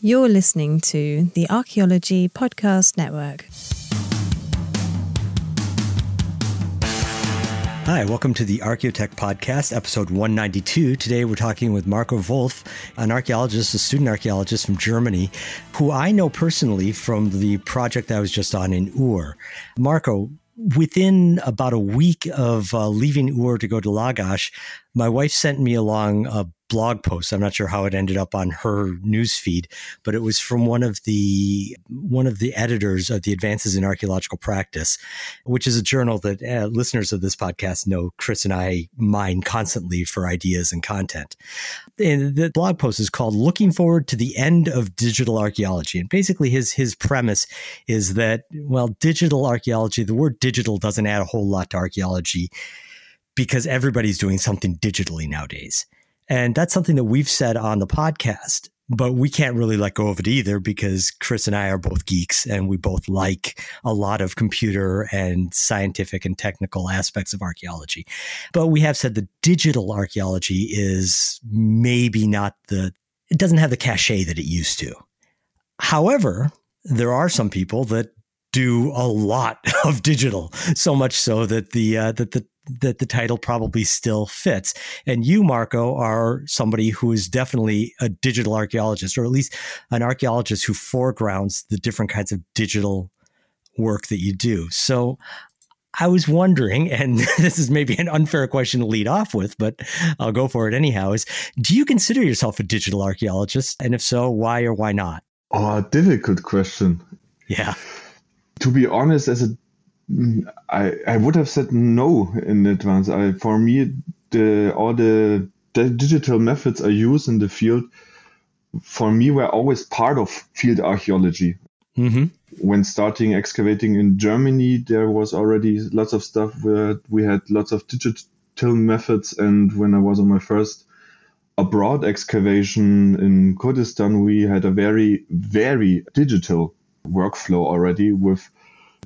You're listening to the Archaeology Podcast Network. Hi, welcome to the Archaeotech Podcast, episode 192. Today we're talking with Marco Wolf, an archaeologist, a student archaeologist from Germany, who I know personally from the project I was just on in Ur. Marco, within about a week of uh, leaving Ur to go to Lagash, my wife sent me along a blog post. I'm not sure how it ended up on her news feed, but it was from one of the one of the editors of the Advances in Archaeological Practice, which is a journal that uh, listeners of this podcast know Chris and I mine constantly for ideas and content. And the blog post is called "Looking Forward to the End of Digital Archaeology," and basically his his premise is that well, digital archaeology, the word digital doesn't add a whole lot to archaeology because everybody's doing something digitally nowadays. And that's something that we've said on the podcast, but we can't really let go of it either because Chris and I are both geeks and we both like a lot of computer and scientific and technical aspects of archaeology. But we have said that digital archaeology is maybe not the, it doesn't have the cachet that it used to. However, there are some people that do a lot of digital, so much so that the uh, that the that the title probably still fits. And you, Marco, are somebody who is definitely a digital archaeologist, or at least an archaeologist who foregrounds the different kinds of digital work that you do. So I was wondering, and this is maybe an unfair question to lead off with, but I'll go for it anyhow, is do you consider yourself a digital archaeologist? And if so, why or why not? Oh, difficult question. Yeah. To be honest, as a I I would have said no in advance. I, for me, the all the, the digital methods I use in the field, for me, were always part of field archaeology. Mm-hmm. When starting excavating in Germany, there was already lots of stuff where we had lots of digital methods. And when I was on my first abroad excavation in Kurdistan, we had a very, very digital workflow already with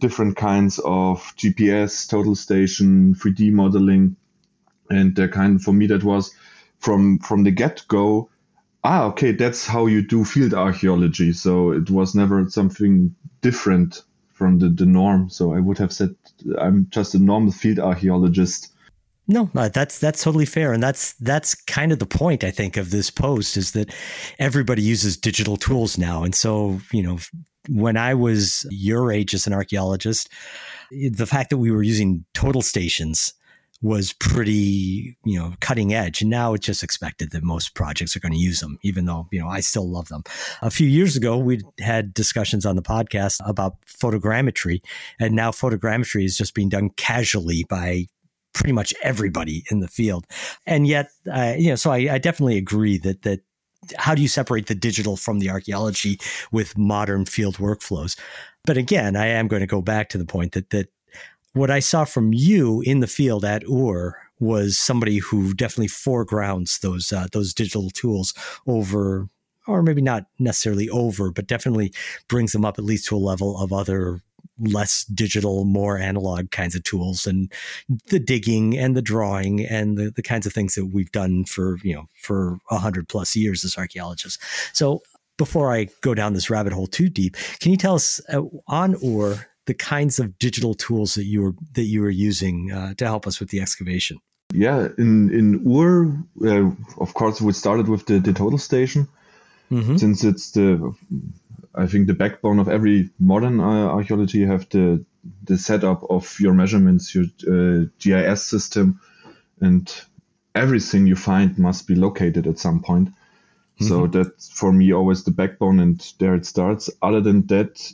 different kinds of GPS, total station, 3D modeling, and the kind for me that was from from the get go. Ah, okay, that's how you do field archaeology. So it was never something different from the, the norm. So I would have said I'm just a normal field archaeologist. No, that's that's totally fair, and that's that's kind of the point I think of this post is that everybody uses digital tools now, and so you know when I was your age as an archaeologist, the fact that we were using total stations was pretty, you know, cutting edge. And now it's just expected that most projects are going to use them, even though, you know, I still love them. A few years ago, we had discussions on the podcast about photogrammetry. And now photogrammetry is just being done casually by pretty much everybody in the field. And yet, uh, you know, so I, I definitely agree that, that how do you separate the digital from the archaeology with modern field workflows? But again, I am going to go back to the point that that what I saw from you in the field at Ur was somebody who definitely foregrounds those uh, those digital tools over, or maybe not necessarily over, but definitely brings them up at least to a level of other less digital, more analog kinds of tools and the digging and the drawing and the, the kinds of things that we've done for, you know, for a hundred plus years as archaeologists. So before I go down this rabbit hole too deep, can you tell us uh, on Ur the kinds of digital tools that you were that you were using uh, to help us with the excavation? Yeah, in in Ur, uh, of course, we started with the, the total station, mm-hmm. since it's the I think the backbone of every modern uh, archaeology. You have the the setup of your measurements, your uh, GIS system, and everything you find must be located at some point. Mm-hmm. So that's for me always the backbone, and there it starts. Other than that,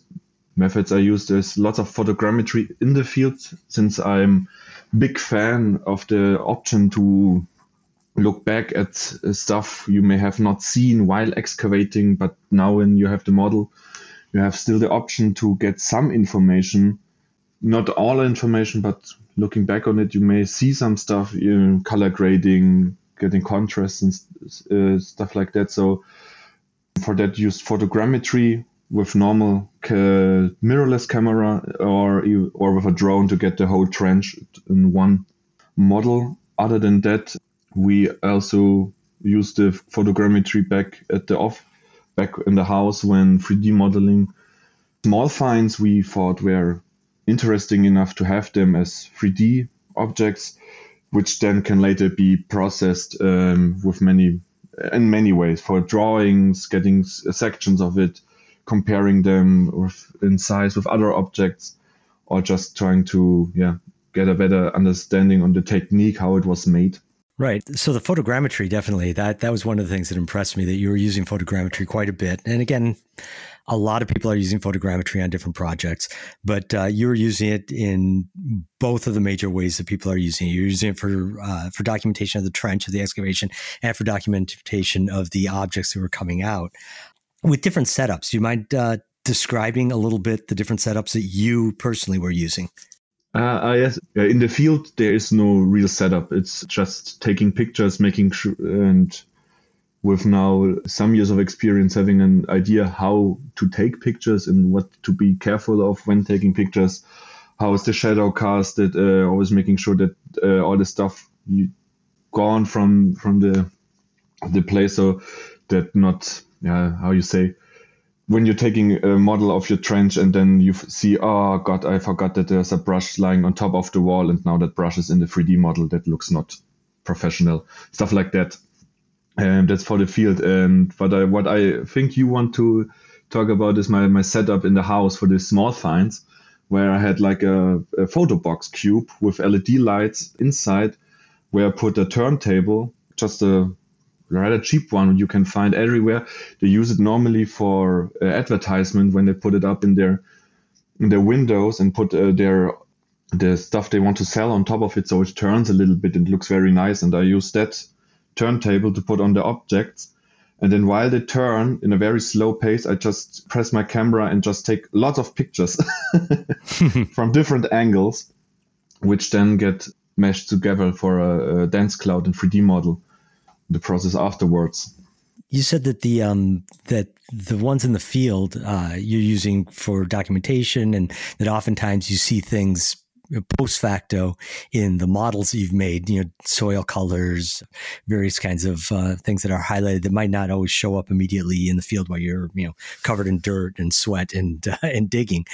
methods I use there's lots of photogrammetry in the field since I'm big fan of the option to look back at stuff you may have not seen while excavating, but now when you have the model, you have still the option to get some information, not all information, but looking back on it, you may see some stuff, you know, color grading, getting contrast and uh, stuff like that. So for that, use photogrammetry with normal ca- mirrorless camera or or with a drone to get the whole trench in one model. Other than that, we also use the photogrammetry back at the off back in the house when 3D modeling. Small finds we thought were interesting enough to have them as 3D objects, which then can later be processed um, with many in many ways for drawings, getting sections of it, comparing them with, in size with other objects, or just trying to yeah get a better understanding on the technique how it was made. Right. So the photogrammetry definitely that that was one of the things that impressed me that you were using photogrammetry quite a bit. And again, a lot of people are using photogrammetry on different projects, but uh, you're using it in both of the major ways that people are using it. You're using it for uh, for documentation of the trench of the excavation and for documentation of the objects that were coming out with different setups. You mind uh, describing a little bit the different setups that you personally were using? Uh, uh, yes, in the field there is no real setup. It's just taking pictures, making sure, and with now some years of experience, having an idea how to take pictures and what to be careful of when taking pictures. How is the shadow casted? Uh, always making sure that uh, all the stuff you gone from from the the place, so that not yeah how you say when you're taking a model of your trench and then you see, oh god, I forgot that there's a brush lying on top of the wall, and now that brush is in the 3D model, that looks not professional. Stuff like that. And that's for the field. And but I, what I think you want to talk about is my my setup in the house for the small finds, where I had like a, a photo box cube with LED lights inside, where I put a turntable, just a rather cheap one you can find everywhere. They use it normally for uh, advertisement when they put it up in their in their windows and put uh, their the stuff they want to sell on top of it, so it turns a little bit and looks very nice. And I use that turntable to put on the objects. And then while they turn in a very slow pace, I just press my camera and just take lots of pictures from different angles, which then get meshed together for a, a dense cloud and 3D model the process afterwards. You said that the um, that the ones in the field uh, you're using for documentation, and that oftentimes you see things post facto in the models you've made. You know, soil colors, various kinds of uh, things that are highlighted that might not always show up immediately in the field while you're you know covered in dirt and sweat and uh, and digging,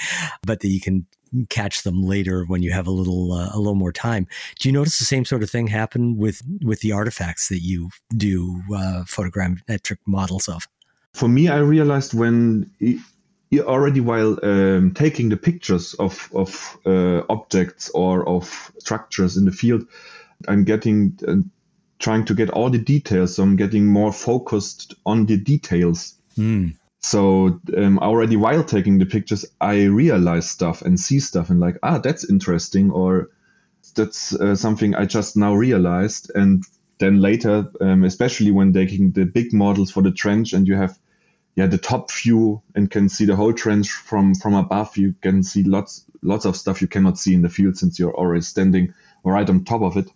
but that you can catch them later when you have a little uh, a little more time. Do you notice the same sort of thing happen with with the artifacts that you do uh, photogrammetric models of? For me, I realized when already while um, taking the pictures of of uh, objects or of structures in the field, I'm getting uh, trying to get all the details. So I'm getting more focused on the details. Mm. So um, already while taking the pictures, I realize stuff and see stuff and like, ah, that's interesting, or that's uh, something I just now realized. And then later, um, especially when taking the big models for the trench, and you have yeah the top view and can see the whole trench from from above, you can see lots lots of stuff you cannot see in the field since you're already standing right on top of it.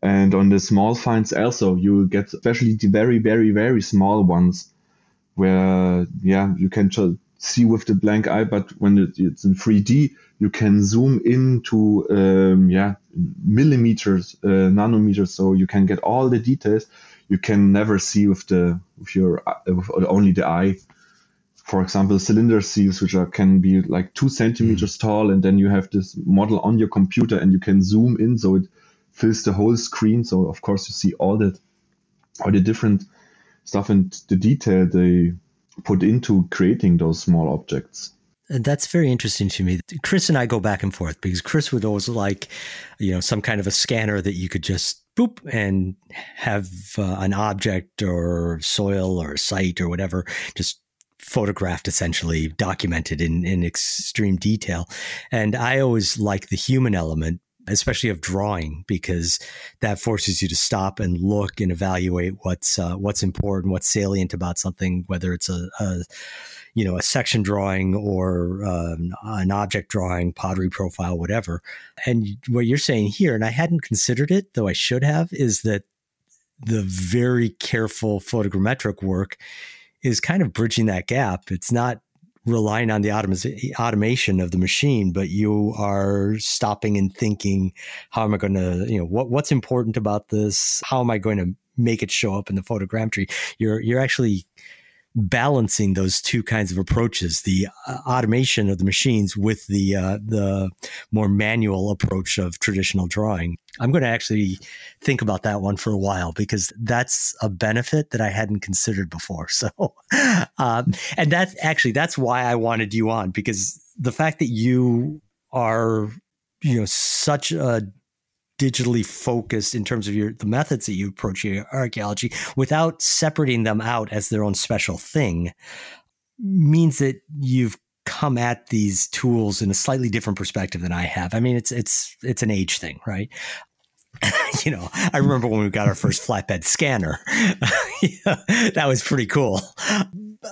And on the small finds also, you get especially the very very very small ones where yeah you can just see with the blank eye, but when it's in 3D, you can zoom into um, yeah millimeters, uh, nanometers, so you can get all the details you can never see with the with your uh, with only the eye. For example, cylinder seals, which are, can be like two centimeters mm. tall, and then you have this model on your computer, and you can zoom in, so it fills the whole screen. So of course you see all that, all the different stuff and the detail they put into creating those small objects. That's very interesting to me. Chris and I go back and forth because Chris would always like, you know, some kind of a scanner that you could just boop and have uh, an object or soil or site or whatever just photographed essentially documented in, in extreme detail and i always like the human element especially of drawing, because that forces you to stop and look and evaluate what's uh, what's important, what's salient about something, whether it's a, a you know a section drawing or uh, an object drawing, pottery profile, whatever. And what you're saying here, and I hadn't considered it, though I should have, is that the very careful photogrammetric work is kind of bridging that gap. It's not relying on the automation of the machine, but you are stopping and thinking, how am I going to, you know, what what's important about this? How am I going to make it show up in the photogrammetry? You're you're actually balancing those two kinds of approaches the uh, automation of the machines with the uh, the more manual approach of traditional drawing. I'm going to actually think about that one for a while because that's a benefit that i hadn't considered before. So um, and that's actually that's why i wanted you on because the fact that you are you know such a digitally focused in terms of your the methods that you approach your archaeology without separating them out as their own special thing means that you've come at these tools in a slightly different perspective than I have. I mean, it's it's it's an age thing, right? you know, I remember when we got our first flatbed scanner. yeah, that was pretty cool.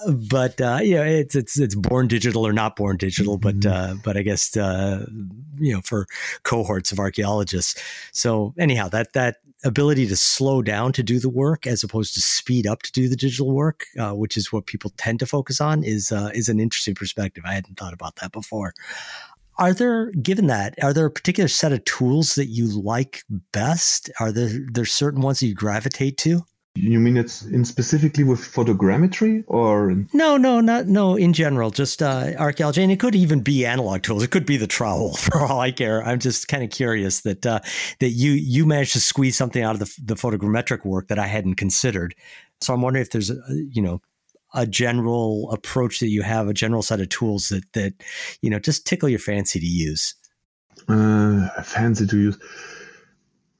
But uh, you know, it's it's it's born digital or not born digital. But mm-hmm. uh, but I guess uh, you know for cohorts of archaeologists. So anyhow, that that ability to slow down to do the work as opposed to speed up to do the digital work, uh, which is what people tend to focus on, is uh, is an interesting perspective. I hadn't thought about that before. Are there, given that, are there a particular set of tools that you like best? Are there there certain ones that you gravitate to? You mean it's in specifically with photogrammetry or no, no, not no. In general, just uh, archaeology, and it could even be analog tools. It could be the trowel for all I care. I'm just kind of curious that uh, that you you managed to squeeze something out of the, the photogrammetric work that I hadn't considered. So I'm wondering if there's a, you know a general approach that you have, a general set of tools that that you know just tickle your fancy to use? Uh, fancy to use.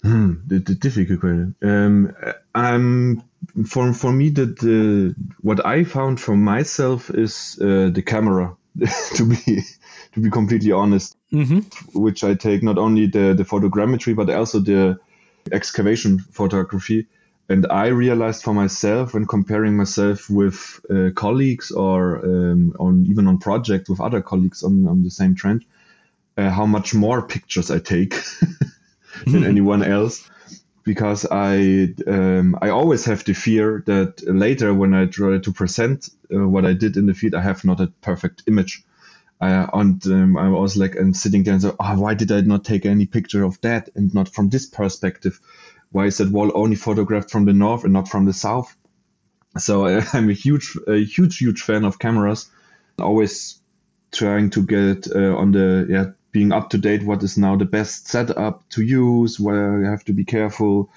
Hmm, the, the difficult question. Um, um, for for me, that the what I found for myself is uh, the camera. to be to be completely honest, mm-hmm. which I take not only the the photogrammetry but also the excavation photography and I realized for myself when comparing myself with uh, colleagues or um, on even on project with other colleagues on, on the same trend, uh, how much more pictures I take than hmm. anyone else. Because I um, I always have the fear that later when I try to present uh, what I did in the field, I have not a perfect image. Uh, and um, I was like, I'm sitting there and say, oh, why did I not take any picture of that and not from this perspective? why is that wall only photographed from the north and not from the south? So uh, I'm a huge, a huge, huge fan of cameras. Always trying to get uh, on the yeah being up to date. What is now the best setup to use? Where you have to be careful.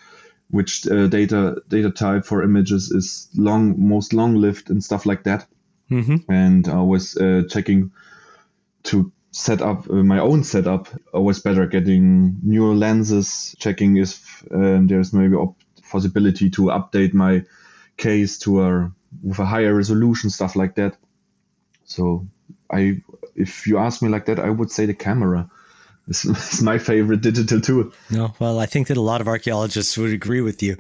Which uh, data data type for images is long most long lived and stuff like that. Mm-hmm. And always uh, checking to set up uh, my own setup. Always better getting newer lenses, checking if um, there's maybe a possibility to update my case to a with a higher resolution, stuff like that. So I, if you ask me like that, I would say the camera is, is my favorite digital tool. No, well, I think that a lot of archaeologists would agree with you.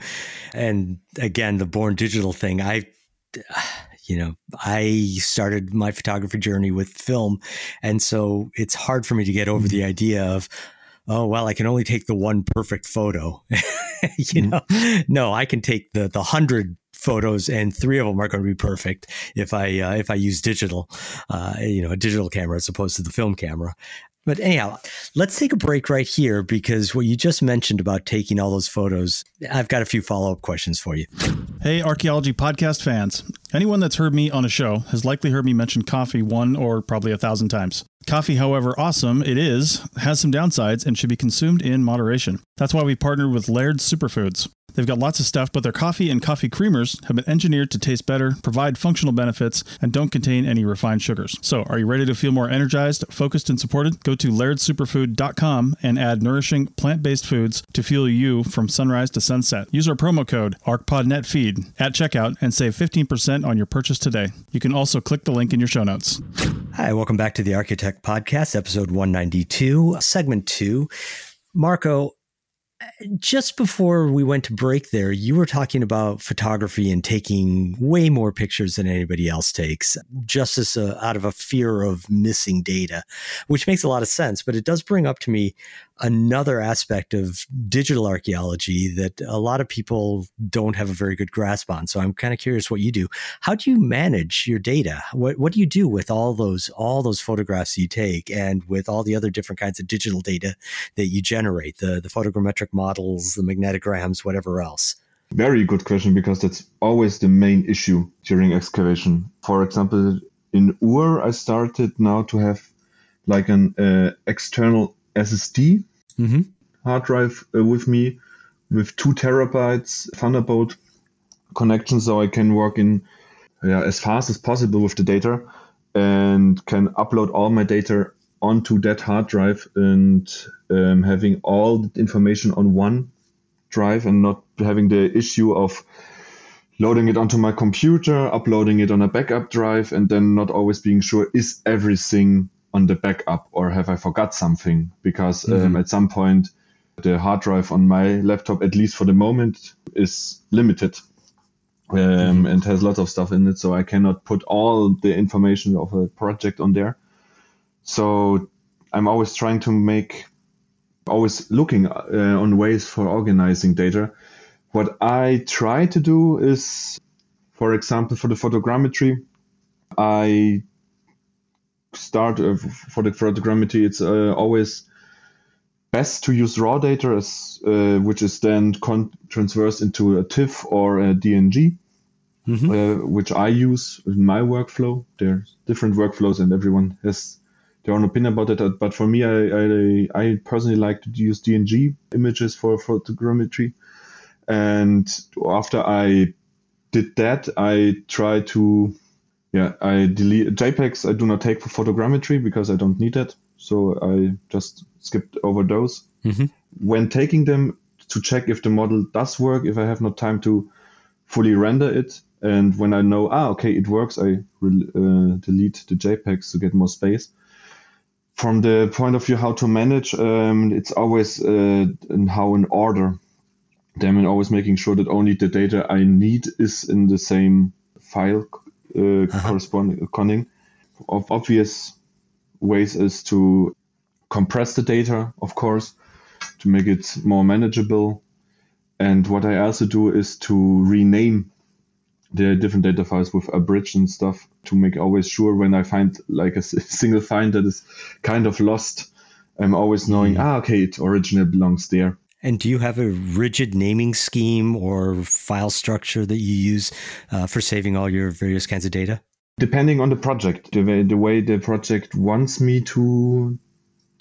And again, the born digital thing, I you know, I started my photography journey with film. And so it's hard for me to get over the mm-hmm. idea of, oh, well, I can only take the one perfect photo. you mm-hmm. know, no, I can take the, the hundred photos and three of them are going to be perfect if I, uh, if I use digital, uh, you know, a digital camera as opposed to the film camera. But anyhow, let's take a break right here because what you just mentioned about taking all those photos, I've got a few follow up questions for you. Hey, archaeology podcast fans. Anyone that's heard me on a show has likely heard me mention coffee one or probably a thousand times. Coffee, however awesome it is, has some downsides and should be consumed in moderation. That's why we partnered with Laird Superfoods. They've got lots of stuff, but their coffee and coffee creamers have been engineered to taste better, provide functional benefits, and don't contain any refined sugars. So, are you ready to feel more energized, focused, and supported? Go to lairdsuperfood.com and add nourishing plant-based foods to fuel you from sunrise to sunset. Use our promo code ARCPODNETFEED at checkout and save 15% on your purchase today. You can also click the link in your show notes. Hi, welcome back to the Archaeotech Podcast, episode 192, segment two Marco, just before we went to break there, you were talking about photography and taking way more pictures than anybody else takes, just as a, out of a fear of missing data, which makes a lot of sense. But it does bring up to me another aspect of digital archaeology that a lot of people don't have a very good grasp on. So I'm kind of curious what you do. How do you manage your data? What what do you do with all those all those photographs you take and with all the other different kinds of digital data that you generate, the the photogrammetric models, the magnetograms, whatever else? Very good question because that's always the main issue during excavation. For example, in Ur, I started now to have like an uh, external SSD mm-hmm. hard drive uh, with me with two terabytes Thunderbolt connection, so I can work in yeah, as fast as possible with the data and can upload all my data onto that hard drive and um, having all the information on one drive and not having the issue of loading it onto my computer, uploading it on a backup drive, and then not always being sure is everything on the backup or have I forgot something? Because um, mm-hmm. at some point, the hard drive on my laptop, at least for the moment, is limited um, mm-hmm. and has lots of stuff in it. So I cannot put all the information of a project on there. So I'm always trying to make, always looking uh, on ways for organizing data. What I try to do is, for example, for the photogrammetry, I start uh, for the photogrammetry, it's uh, always best to use raw data, as, uh, which is then con- transversed into a TIFF or a DNG, mm-hmm. Uh, which I use in my workflow. There's different workflows, and everyone has their own opinion about it. But for me, I, I, I personally like to use DNG images for photogrammetry. And after I did that, I try to yeah, I delete JPEGs. I do not take for photogrammetry because I don't need that. So I just skipped over those. Mm-hmm. When taking them to check if the model does work, if I have not time to fully render it, and when I know, ah, okay, it works, I re- uh, delete the JPEGs to get more space. From the point of view how to manage, um, it's always uh, in how in order. Then always making sure that only the data I need is in the same file uh, uh-huh. corresponding. Of obvious ways is to compress the data, of course, to make it more manageable. And what I also do is to rename the different data files with abridged and stuff to make always sure when I find like a single find that is kind of lost, I'm always knowing, mm. ah, okay, it originally belongs there. And do you have a rigid naming scheme or file structure that you use uh, for saving all your various kinds of data? Depending on the project, the way the, way the project wants me to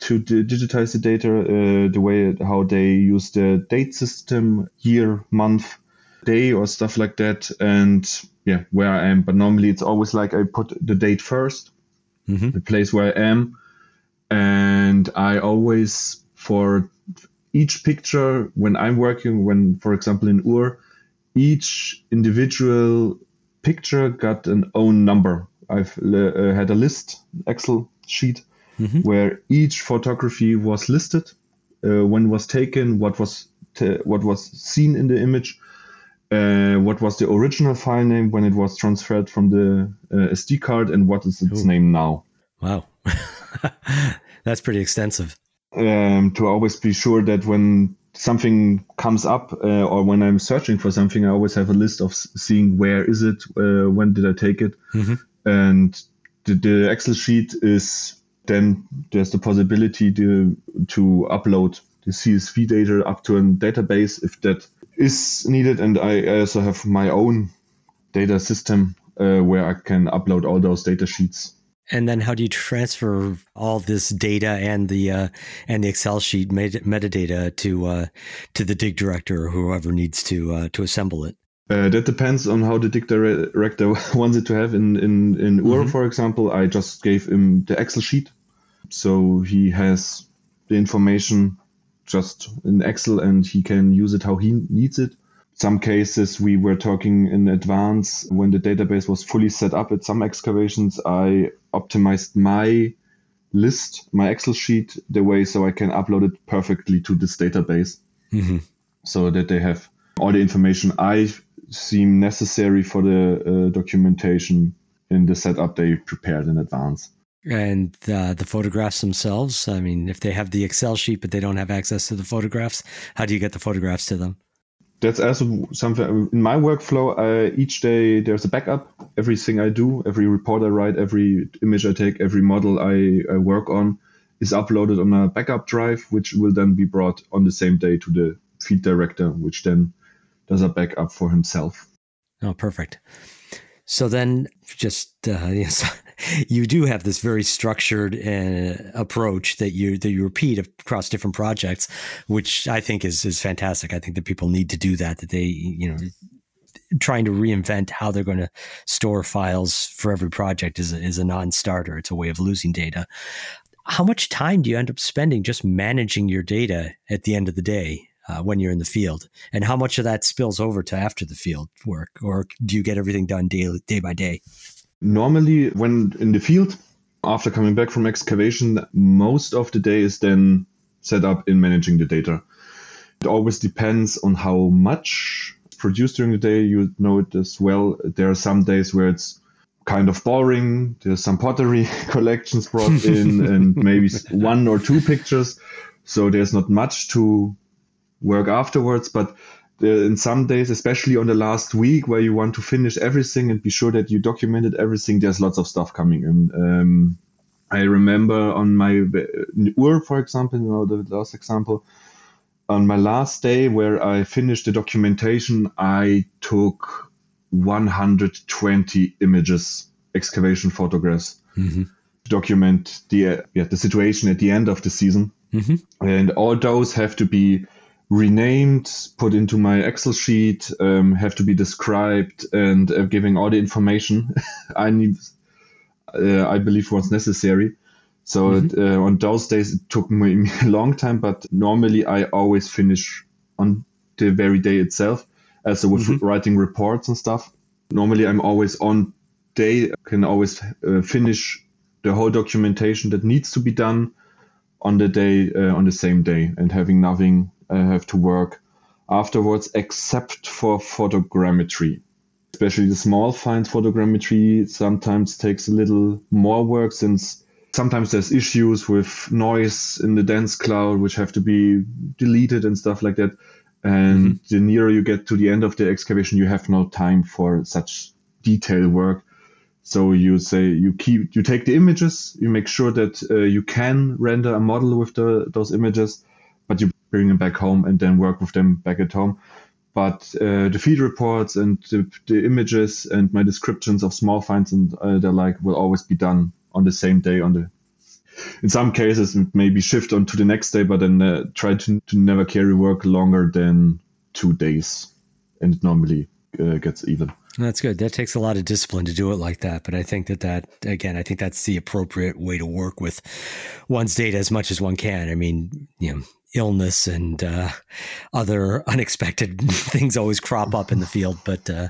to digitize the data, uh, the way how they use the date system, year, month, day, or stuff like that, and yeah, where I am. But normally it's always like I put the date 1st mm-hmm. the place where I am, and I always for each picture when I'm working, when for example in Ur, each individual picture got an own number. I've uh, had a list Excel sheet mm-hmm. where each photography was listed, uh, when was taken, what was t- what was seen in the image, uh, what was the original file name when it was transferred from the uh, SD card, and what is its Ooh. name now. Wow, that's pretty extensive um, to always be sure that when something comes up uh, or when I'm searching for something, I always have a list of seeing where is it, uh, when did I take it, mm-hmm. and the, the, Excel sheet is then there's the possibility to to upload the CSV data up to a database if that is needed, and I also have my own data system uh, where I can upload all those data sheets and then how do you transfer all this data and the uh, and the Excel sheet met- metadata to uh, to the dig director or whoever needs to uh, to assemble it? Uh, that depends on how the dig director wants it to have. In in in Ur, mm-hmm. for example, I just gave him the Excel sheet, so he has the information just in Excel and he can use it how he needs it some cases we were talking in advance when the database was fully set up at some excavations i optimized my list my Excel sheet the way so I can upload it perfectly to this database Mm-hmm. so that they have all the information I seem necessary for the uh, documentation in the setup they prepared in advance. And uh, the photographs themselves. I mean, if they have the Excel sheet but they don't have access to the photographs, how do you get the photographs to them? That's also something in my workflow. Uh, each day there's a backup. Everything I do, every report I write, every image I take, every model I, I work on is uploaded on a backup drive, which will then be brought on the same day to the feed director, which then does a backup for himself. Oh, perfect. So then, just uh, yes, you do have this very structured uh, approach that you that you repeat across different projects, which I think is is fantastic. I think that people need to do that. That they, you know, trying to reinvent how they're going to store files for every project is a, is a non-starter. It's a way of losing data. How much time do you end up spending just managing your data at the end of the day? uh, when you're in the field, and how much of that spills over to after the field work, or do you get everything done daily, day by day? Normally, when in the field, after coming back from excavation, most of the day is then set up in managing the data. It always depends on how much produced during the day. You know it as well. There are some days where it's kind of boring. There's some pottery collections brought in, and maybe one or two pictures. So there's not much to work afterwards. But in some days, especially on the last week where you want to finish everything and be sure that you documented everything, there's lots of stuff coming in. Um, I remember on my Ur, for example, you know, the last example, on my last day where I finished the documentation, I took 120 images, excavation photographs, mm-hmm. to document the yeah, the situation at the end of the season. Mm-hmm. And all those have to be renamed, put into my Excel sheet, um, have to be described, and uh, giving all the information I need. Uh, I believe was necessary. So mm-hmm. uh, on those days, it took me a long time, but normally I always finish on the very day itself. Also with mm-hmm. writing reports and stuff. Normally I'm always on day, can always uh, finish the whole documentation that needs to be done on the day, uh, on the same day, and having nothing have to work afterwards, except for photogrammetry. Especially the small fine photogrammetry sometimes takes a little more work since sometimes there's issues with noise in the dense cloud which have to be deleted and stuff like that. And mm-hmm. the nearer you get to the end of the excavation, you have no time for such detailed work. So you say you keep you take the images, you make sure that uh, you can render a model with the, those images, bring them back home and then work with them back at home. But uh, the feed reports and the, the, images and my descriptions of small finds and uh, the like will always be done on the same day. On the in some cases maybe shift on to the next day, but then uh, try to, to never carry work longer than two days, and it normally uh, gets even. That's good. That takes a lot of discipline to do it like that. But I think that that, again, I think that's the appropriate way to work with one's data as much as one can. I mean, you know, illness and uh, other unexpected things always crop up in the field. But uh,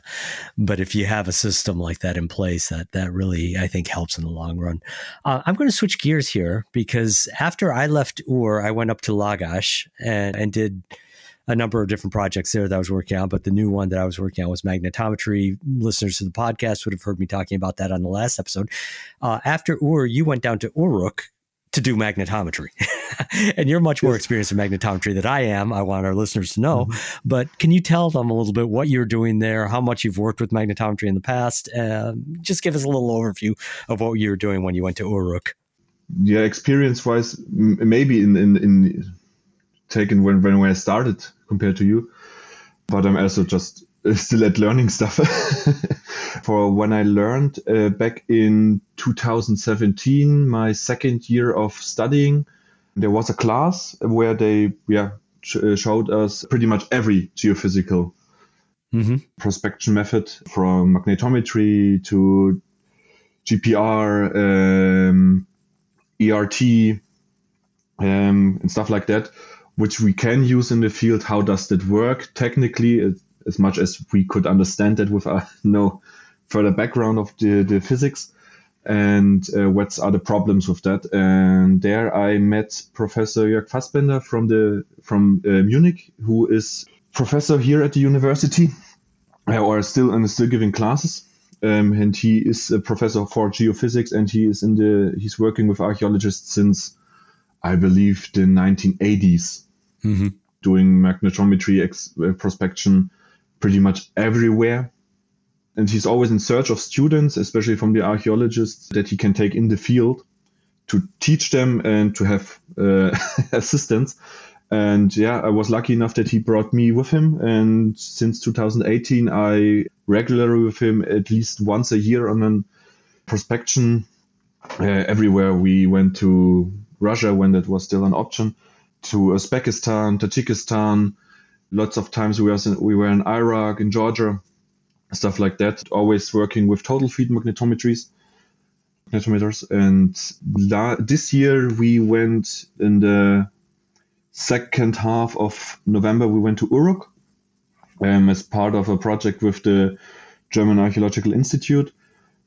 but if you have a system like that in place, that that really I think helps in the long run. Uh, I'm going to switch gears here because after I left Ur, I went up to Lagash and, and did a number of different projects there that I was working on, but the new one that I was working on was magnetometry. Listeners to the podcast would have heard me talking about that on the last episode. Uh, after Ur, you went down to Uruk to do magnetometry. and you're much more experienced in magnetometry than I am. I want our listeners to know. Mm-hmm. But can you tell them a little bit what you're doing there, how much you've worked with magnetometry in the past? Uh, just give us a little overview of what you were doing when you went to Uruk. Yeah, experience wise, maybe in, in, in taken when, when I started compared to you. But I'm also just still at learning stuff. For when I learned uh, back in 2017, my second year of studying, there was a class where they yeah sh- uh, showed us pretty much every geophysical mm-hmm. prospection method from magnetometry to GPR, um, ERT, um, and stuff like that which we can use in the field. How does that work technically? As much as we could understand that with uh, no further background of the, the physics. and uh, what are the problems with that. And there I met Professor Jörg Fassbinder from the from uh, Munich, who is professor here at the university, uh, or still and still giving classes. Um, and he is a professor for geophysics, and he is in the he's working with archaeologists since I believe the 1980s, mm-hmm. doing magnetometry ex- uh, prospection pretty much everywhere and he's always in search of students, especially from the archaeologists that he can take in the field to teach them and to have uh, assistants. And yeah, I was lucky enough that he brought me with him. And since 2018, I regularly with him at least once a year on a prospection. Uh, everywhere we went to Russia when that was still an option, to Uzbekistan, Tajikistan. Lots of times we were in, we were in Iraq, in Georgia stuff like that. Always working with total field magnetometries, magnetometers. And la- this year we went in the second half of November. We went to Uruk um, as part of a project with the German Archaeological Institute,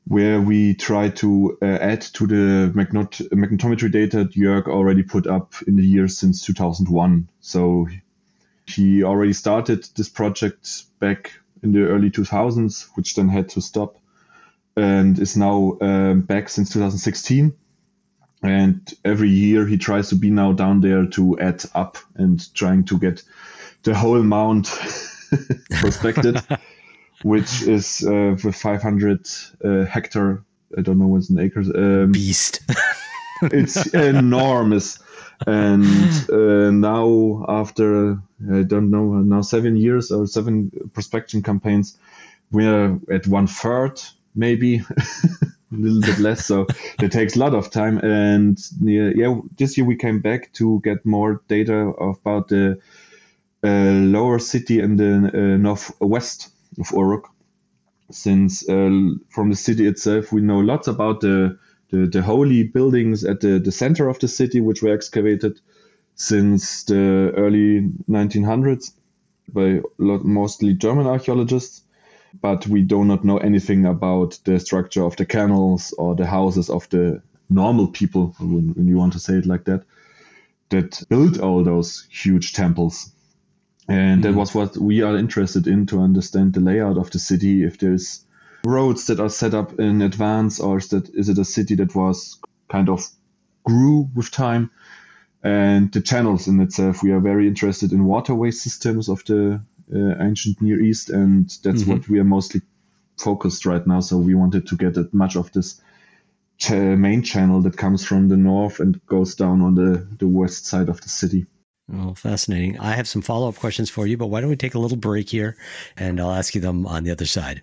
where we try to uh, add to the magnet- magnetometry data Jörg already put up in the years since 2001. So he already started this project back in the early 2000s, which then had to stop, and is now um, back since 2016. And every year he tries to be now down there to add up and trying to get the whole mount prospected, which is uh, for 500 uh, hectare. I don't know what's in acres. Um, Beast. it's enormous and uh, now after I don't know now seven years or seven prospection campaigns, we're at one third maybe a little bit less. So it takes a lot of time. And yeah, yeah, this year we came back to get more data about the uh, lower city in the uh, northwest of Uruk. Since uh, from the city itself, we know lots about the the, the holy buildings at the, the center of the city, which were excavated since the early 1900s by mostly German archaeologists. But we do not know anything about the structure of the canals or the houses of the normal people, when, when you want to say it like that, that built all those huge temples. And mm-hmm. that was what we are interested in to understand the layout of the city, if there's roads that are set up in advance, or is that is it a city that was kind of grew with time? And the channels in itself, we are very interested in waterway systems of the uh, ancient Near East, and that's mm-hmm. what we are mostly focused right now. So we wanted to get as much of this ch- main channel that comes from the north and goes down on the, the west side of the city. Oh, fascinating. I have some follow up questions for you, but why don't we take a little break here and I'll ask you them on the other side.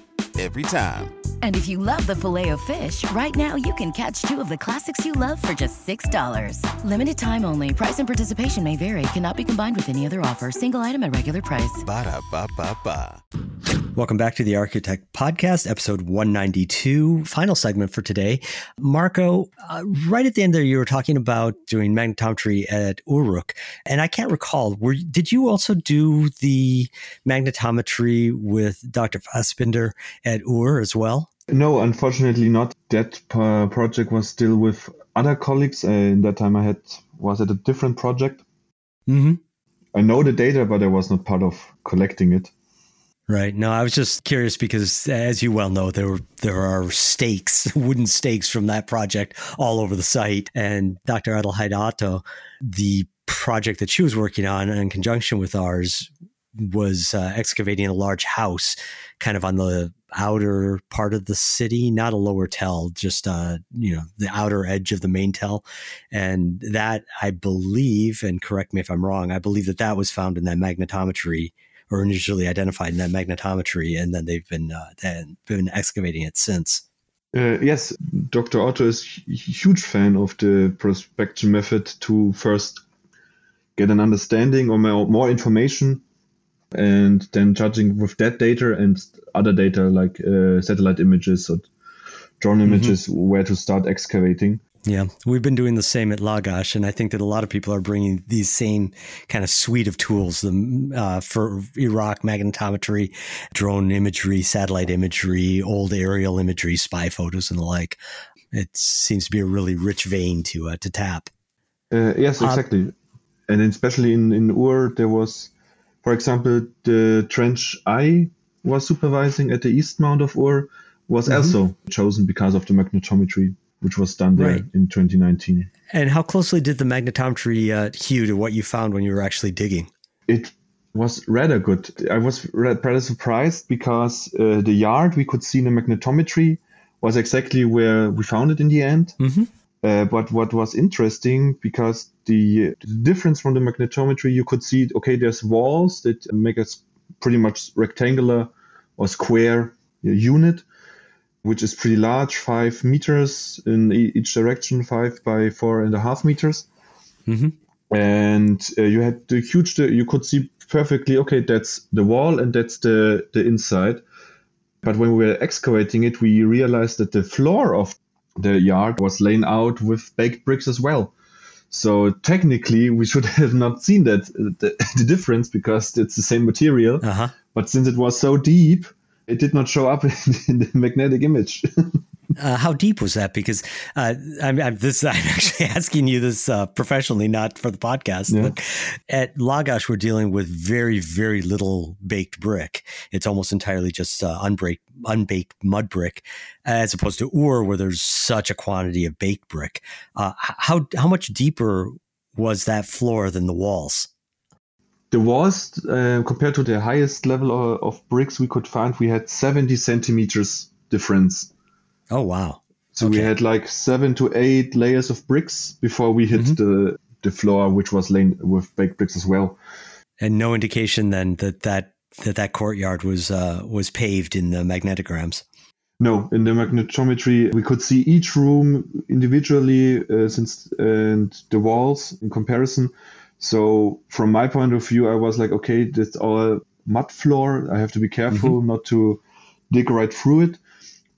every time. And if you love the filet of fish, right now you can catch two of the classics you love for just $6. Limited time only. Price and participation may vary. Cannot be combined with any other offer. Single item at regular price. Ba da ba ba ba. Welcome back to the Archaeotech Podcast, episode 192, final segment for today. Marco, uh, right at the end there, you were talking about doing magnetometry at Uruk, and I can't recall. Were did you also do the magnetometry with Dr. Fassbinder at Ur as well? No, unfortunately not. That uh, project was still with other colleagues. Uh, in that time, I had was at a different project. Mm-hmm. I know the data, but I was not part of collecting it. Right. No, I was just curious because, as you well know, there there are stakes, wooden stakes from that project all over the site. And Dr. Adelheid Otto, the project that she was working on in conjunction with ours, was uh, excavating a large house, kind of on the outer part of the city, not a lower tell, just uh, you know the outer edge of the main tell, and that I believe, and correct me if I'm wrong, I believe that that was found in that magnetometry or initially identified in that magnetometry, and then they've been uh, been excavating it since. Uh, yes, Dr. Otto is a huge fan of the prospection method to first get an understanding or more information and then judging with that data and other data like uh, satellite images or drone Mm-hmm. images where to start excavating. Yeah, we've been doing the same at Lagash, and I think that a lot of people are bringing these same kind of suite of tools the, uh, for Iraq magnetometry, drone imagery, satellite imagery, old aerial imagery, spy photos, and the like. It seems to be a really rich vein to uh, to tap. Uh, yes, Uh, exactly. and especially in, in Ur, there was, for example, the trench I was supervising at the east mount of Ur was Mm-hmm. also chosen because of the magnetometry, which was done there Right. in 2019. And how closely did the magnetometry uh, to what you found when you were actually digging? It was rather good. I was rather surprised because uh, the yard we could see in the magnetometry was exactly where we found it in the end. Mhm. Uh, but what was interesting because the, the difference from the magnetometry, you could see okay, there's walls that make a s- pretty much rectangular or square unit, which is pretty large, five meters in each direction, five by four and a half meters Mhm. and uh, you had the huge you could see perfectly okay that's the wall and that's the the inside but when we were excavating it we realized that the floor of the yard was laid out with baked bricks as well. So technically we should have not seen that uh, the, the difference because it's the same material. Uh huh. but since it was so deep it did not show up in, in the magnetic image Uh, how deep was that? Because uh, I'm, I'm this. I'm actually asking you this uh, professionally, not for the podcast. Yeah. But at Lagash, we're dealing with very, very little baked brick. It's almost entirely just uh, unbaked, unbaked mud brick, as opposed to Ur, where there's such a quantity of baked brick. Uh, how how much deeper was that floor than the walls? the walls uh, compared to the highest level of, of bricks we could find we had 70 centimeters difference Oh wow! so we had like seven to eight layers of bricks before we hit the the floor which was laid with baked bricks as well. And no indication then that that that, that courtyard was uh, was paved in the magnetograms. no in the magnetometry we could see each room individually uh, since and the walls in comparison. So from my point of view i was like okay that's all mud floor. I have to be careful not to dig right through it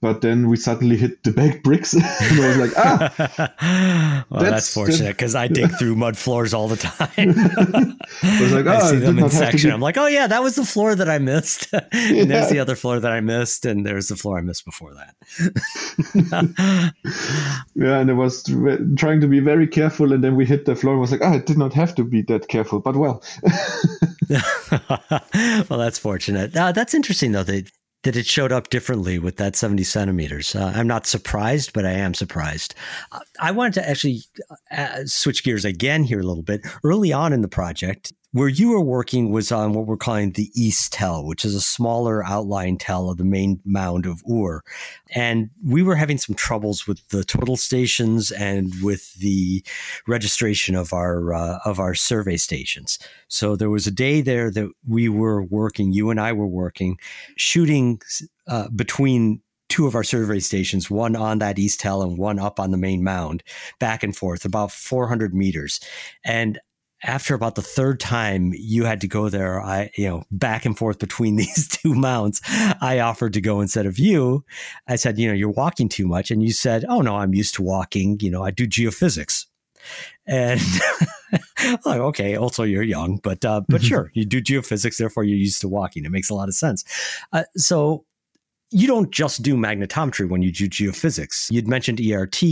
but then we suddenly hit the baked bricks and i was like ah well, that's, That's- fortunate because I dig through mud floors all the time. I was like, I oh, see them in not have to section. be I'm like, oh yeah, that was the floor that I missed, and there's the other floor that I missed, and there's the floor I missed before that. Yeah, and I was trying to be very careful, and then we hit the floor and was like, ah, I did not have to be that careful, but well. well, that's fortunate. Uh, that's interesting though that that it showed up differently with that 70 centimeters. Uh, I'm not surprised, but I am surprised. Uh, I wanted to actually uh, switch gears again here a little bit. Early on in the project, where you were working was on what we're calling the East Tell, which is a smaller outline tell of the main mound of Ur. And we were having some troubles with the total stations and with the registration of our uh, of our survey stations. So there was a day there that we were working, you and I were working, shooting uh, between two of our survey stations, one on that East Tell and one up on the main mound, back and forth, about 400 meters. And after about the third time you had to go there, I, you know, back and forth between these two mounts, I offered to go instead of you. I said, you know, you're walking too much. And you said, oh, no, I'm used to walking. You know, I do geophysics. And like, okay, also you're young, but uh, but sure, you do geophysics, therefore you're used to walking. It makes a lot of sense. Uh, so you don't just do magnetometry when you do geophysics. You'd mentioned ERT.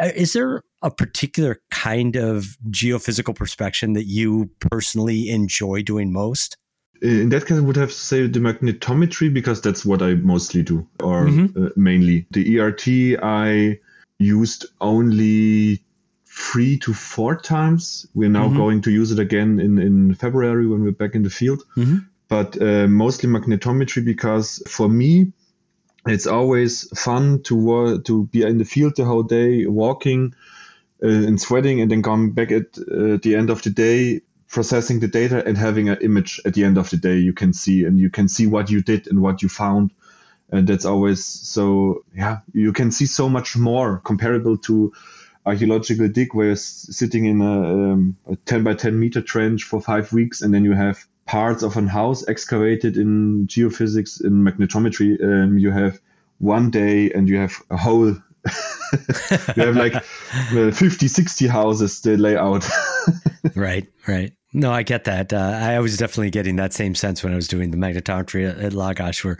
Uh, Is there a particular kind of geophysical prospection that you personally enjoy doing most? In that case, I would have to say the magnetometry because that's what I mostly do, or Mhm. uh, mainly. The ERT I used only three to four times. We're now Mhm. going to use it again in, in February when we're back in the field. Mhm. But uh, mostly magnetometry because for me, it's always fun to to be in the field the whole day, walking uh, and sweating, and then come back at uh, the end of the day, processing the data and having an image at the end of the day you can see, and you can see what you did and what you found, and that's always so. Yeah, you can see so much more comparable to archaeological dig where you're sitting in a, um, a 10 by 10 meter trench for five weeks and then you have parts of a house excavated in geophysics in magnetometry, um, you have one day and you have a whole you have like uh, 50 60 houses to lay out right right no, I get that. Uh, I was definitely getting that same sense when I was doing the magnetometry at, at Lagash, where,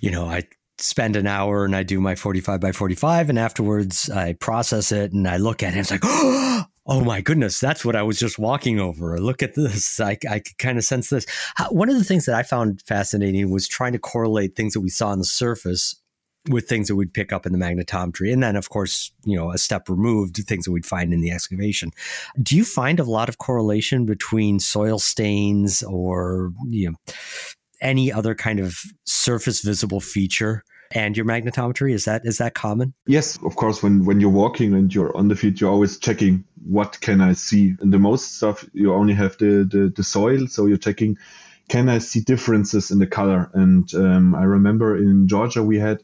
you know, I spend an hour and I do my 45 by 45, and afterwards I process it and I look at it. And it's like, oh Oh my goodness, that's what I was just walking over. Look at this. I, I kind of sense this. One of the things that I found fascinating was trying to correlate things that we saw on the surface with things that we'd pick up in the magnetometry. And then, of course, you know, a step removed, things that we'd find in the excavation. Do you find a lot of correlation between soil stains or, you know, any other kind of surface visible feature and your magnetometry? Is that is that common? Yes, of course. When when you're walking and you're on the feet, you're always checking what can I see. And the most stuff you only have the the, the soil, so you're checking can I see differences in the color. And um, I remember in Georgia we had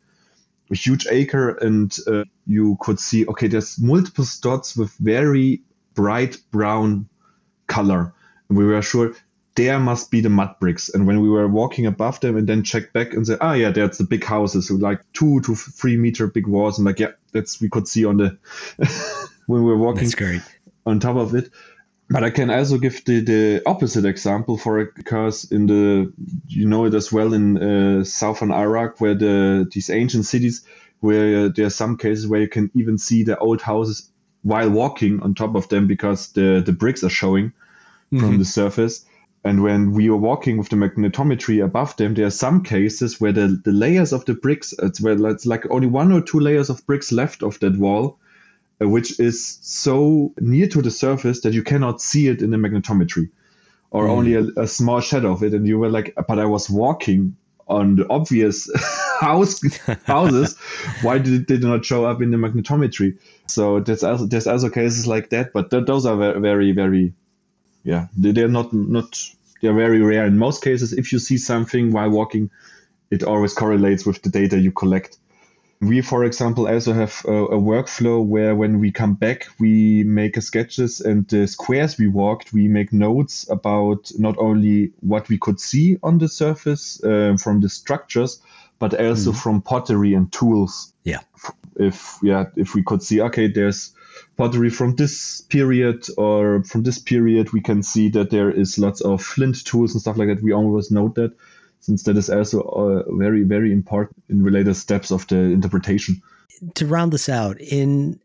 a huge acre and uh, you could see okay there's multiple dots with very bright brown color and we were sure there must be the mud bricks and when we were walking above them and then checked back and said ah yeah that's the big houses so like two to three meter big walls and like yeah that's we could see on the when we were walking on top of it but I can also give the, the opposite example for it because in the you know it as well in uh, southern Iraq where the these ancient cities where there are some cases where you can even see the old houses while walking on top of them because the the bricks are showing mm-hmm. from the surface. And when we are walking with the magnetometry above them, there are some cases where the, the layers of the bricks, it's where it's like only one or two layers of bricks left of that wall uh, which is so near to the surface that you cannot see it in the magnetometry or mm. only a, a, small shadow of it. And you were like, but I was walking on the obvious house houses. Why did it did not show up in the magnetometry? So there's also, there's also cases like that, but th- those are very, very, yeah, they're not, not, they're very rare. In most cases, if you see something while walking, it always correlates with the data you collect. We, for example, also have a, a, workflow where when we come back, we make sketches and the squares we walked, we make notes about not only what we could see on the surface uh, from the structures, but also mm-hmm. from pottery and tools. Yeah. If yeah, if we could see, okay, there's pottery from this period or from this period, we can see that there is lots of flint tools and stuff like that. We always note that since that is also uh, very, very important in related steps of the interpretation. To round this out, in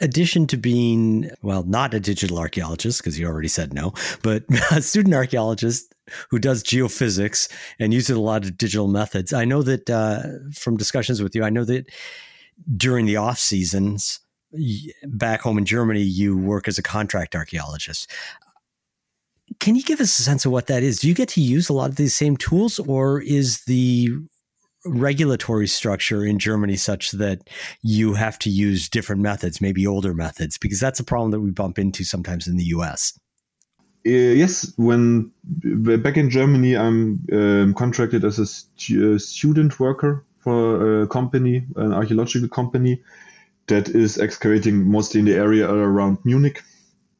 addition to being, well, not a digital archaeologist, because you already said no, but a student archaeologist who does geophysics and uses a lot of digital methods, I know that uh, from discussions with you, I know that during the off seasons, back home in Germany, you work as a contract archaeologist. Can you give us a sense of what that is? Do you get to use a lot of these same tools, or is the regulatory structure in Germany such that you have to use different methods, maybe older methods? Because that's a problem that we bump into sometimes in the US. Uh, yes, when back in Germany, I'm um, contracted as a stu- student worker for a company, an archaeological company that is excavating mostly in the area around Munich.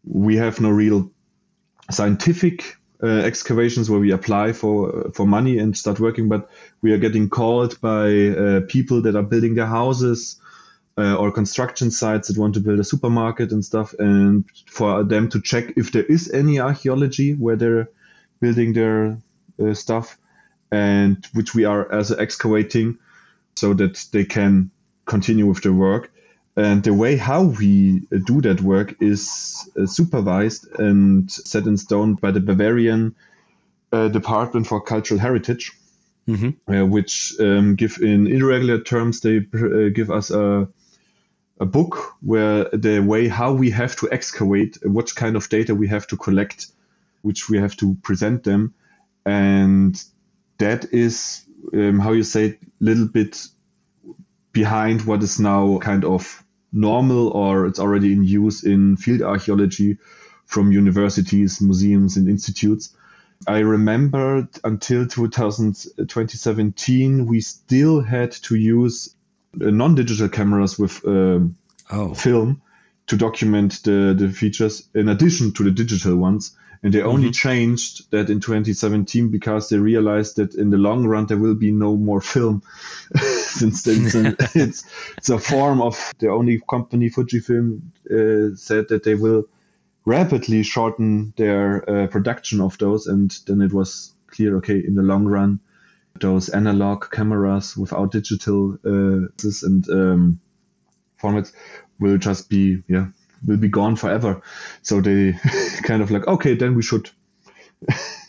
We have no real scientific uh, excavations where we apply for for money and start working, but we are getting called by uh, people that are building their houses uh, or construction sites that want to build a supermarket and stuff, and for them to check if there is any archaeology where they're building their uh, stuff, and which we are as excavating, so that they can continue with their work. And the way how we do that work is uh, supervised and set in stone by the Bavarian uh, Department for Cultural Heritage, mm-hmm. uh, which um, give in irregular terms, they uh, give us a, a book where the way how we have to excavate, what kind of data we have to collect, which we have to present them. And that is, um, how you say, a little bit behind what is now kind of normal or it's already in use in field archaeology from universities, museums, and institutes. I remember until 2017, we still had to use uh, non digital cameras with um, oh. film to document the, the features in addition to the digital ones. And they only mm-hmm. changed that in 2017 because they realized that in the long run there will be no more film, since it's, an, it's, it's a form of the only company Fujifilm uh, said that they will rapidly shorten their uh, production of those, and then it was clear okay in the long run those analog cameras without digital uh, and um, formats will just be yeah will be gone forever. So they kind of like okay then we should.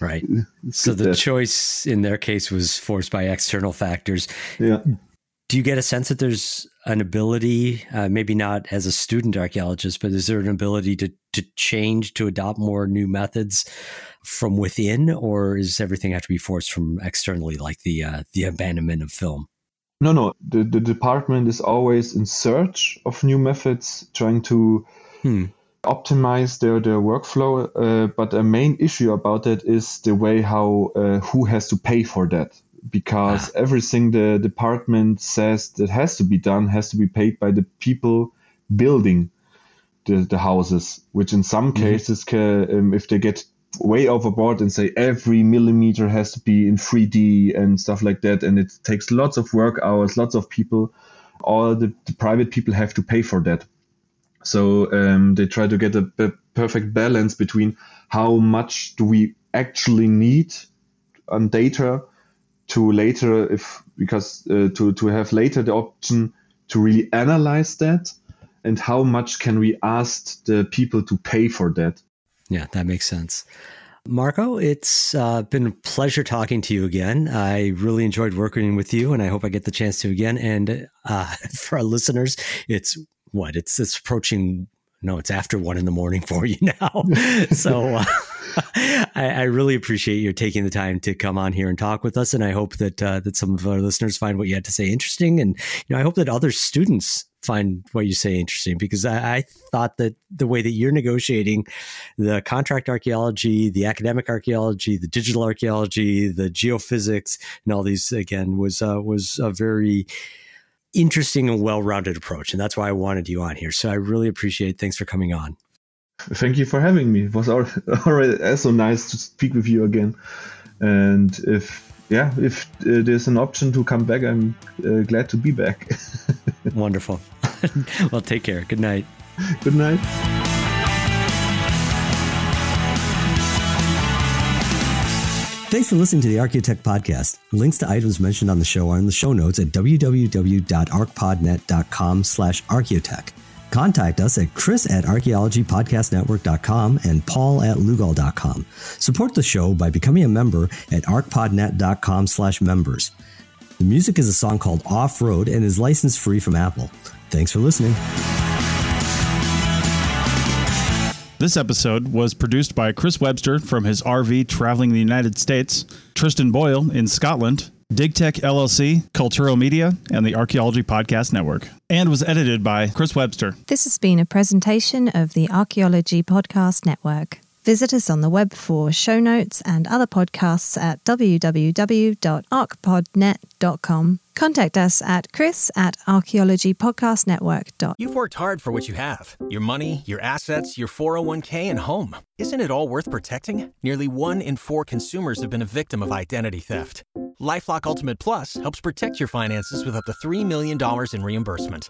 right. So the that. choice in their case was forced by external factors. Yeah. Do you get a sense that there's an ability, uh, maybe not as a student archaeologist, but is there an ability to to change to adopt more new methods from within, or is everything have to be forced from externally, like the uh, the abandonment of film? No, no. The the department is always in search of new methods, trying to hmm. optimize their their workflow. Uh, but a main issue about that is the way how uh, who has to pay for that because ah. everything the department says that has to be done has to be paid by the people building the, the houses, which in some mm-hmm. cases, can, um, if they get way overboard and say every millimeter has to be in 3D and stuff like that, and it takes lots of work hours, lots of people, all the, the private people have to pay for that. So um, they try to get a, a perfect balance between how much do we actually need on data to later if because uh, to to have later the option to really analyze that and how much can we ask the people to pay for that? Yeah, that makes sense. Marco, it's uh, been a pleasure talking to you again. I really enjoyed working with you, and I hope I get the chance to again. And uh, for our listeners, it's what it's it's approaching. No, it's after one in the morning for you now. so. Uh, I, I, really appreciate you taking the time to come on here and talk with us, and I hope that uh, that some of our listeners find what you had to say interesting, and you know, I hope that other students find what you say interesting because I, I, thought that the way that you're negotiating the contract archaeology, the academic archaeology, the digital archaeology, the geophysics, and all these again was uh, was a very interesting and well-rounded approach, and that's why I wanted you on here. So I really appreciate. Thanks for coming on. Thank you for having me. It was already so nice to speak with you again. And if yeah, if uh, there's an option to come back, I'm uh, glad to be back. Wonderful. well, take care. Good night. Good night. Thanks for listening to the Archaeotech podcast. Links to items mentioned on the show are in the show notes at www.archpodnet.com slash archaeotech. Contact us at chris at archaeologypodcastnetwork.com and paul at lugal.com. Support the show by becoming a member at archpodnet.com slash members. The music is a song called Off Road and is license free from Apple. Thanks for listening. This episode was produced by Chris Webster from his RV traveling the United States, Tristan Boyle in Scotland, DigTech LLC, Cultural Media, and the Archaeology Podcast Network, and was edited by Chris Webster. This has been a presentation of the Archaeology Podcast Network. Visit us on the web for show notes and other podcasts at www.archpodnet.com. Contact us at chris at archaeologypodcastnetwork.com. You've worked hard for what you have your money, your assets, your 401k, and home. Isn't it all worth protecting? Nearly one in four consumers have been a victim of identity theft. Lifelock Ultimate Plus helps protect your finances with up to $3 million in reimbursement.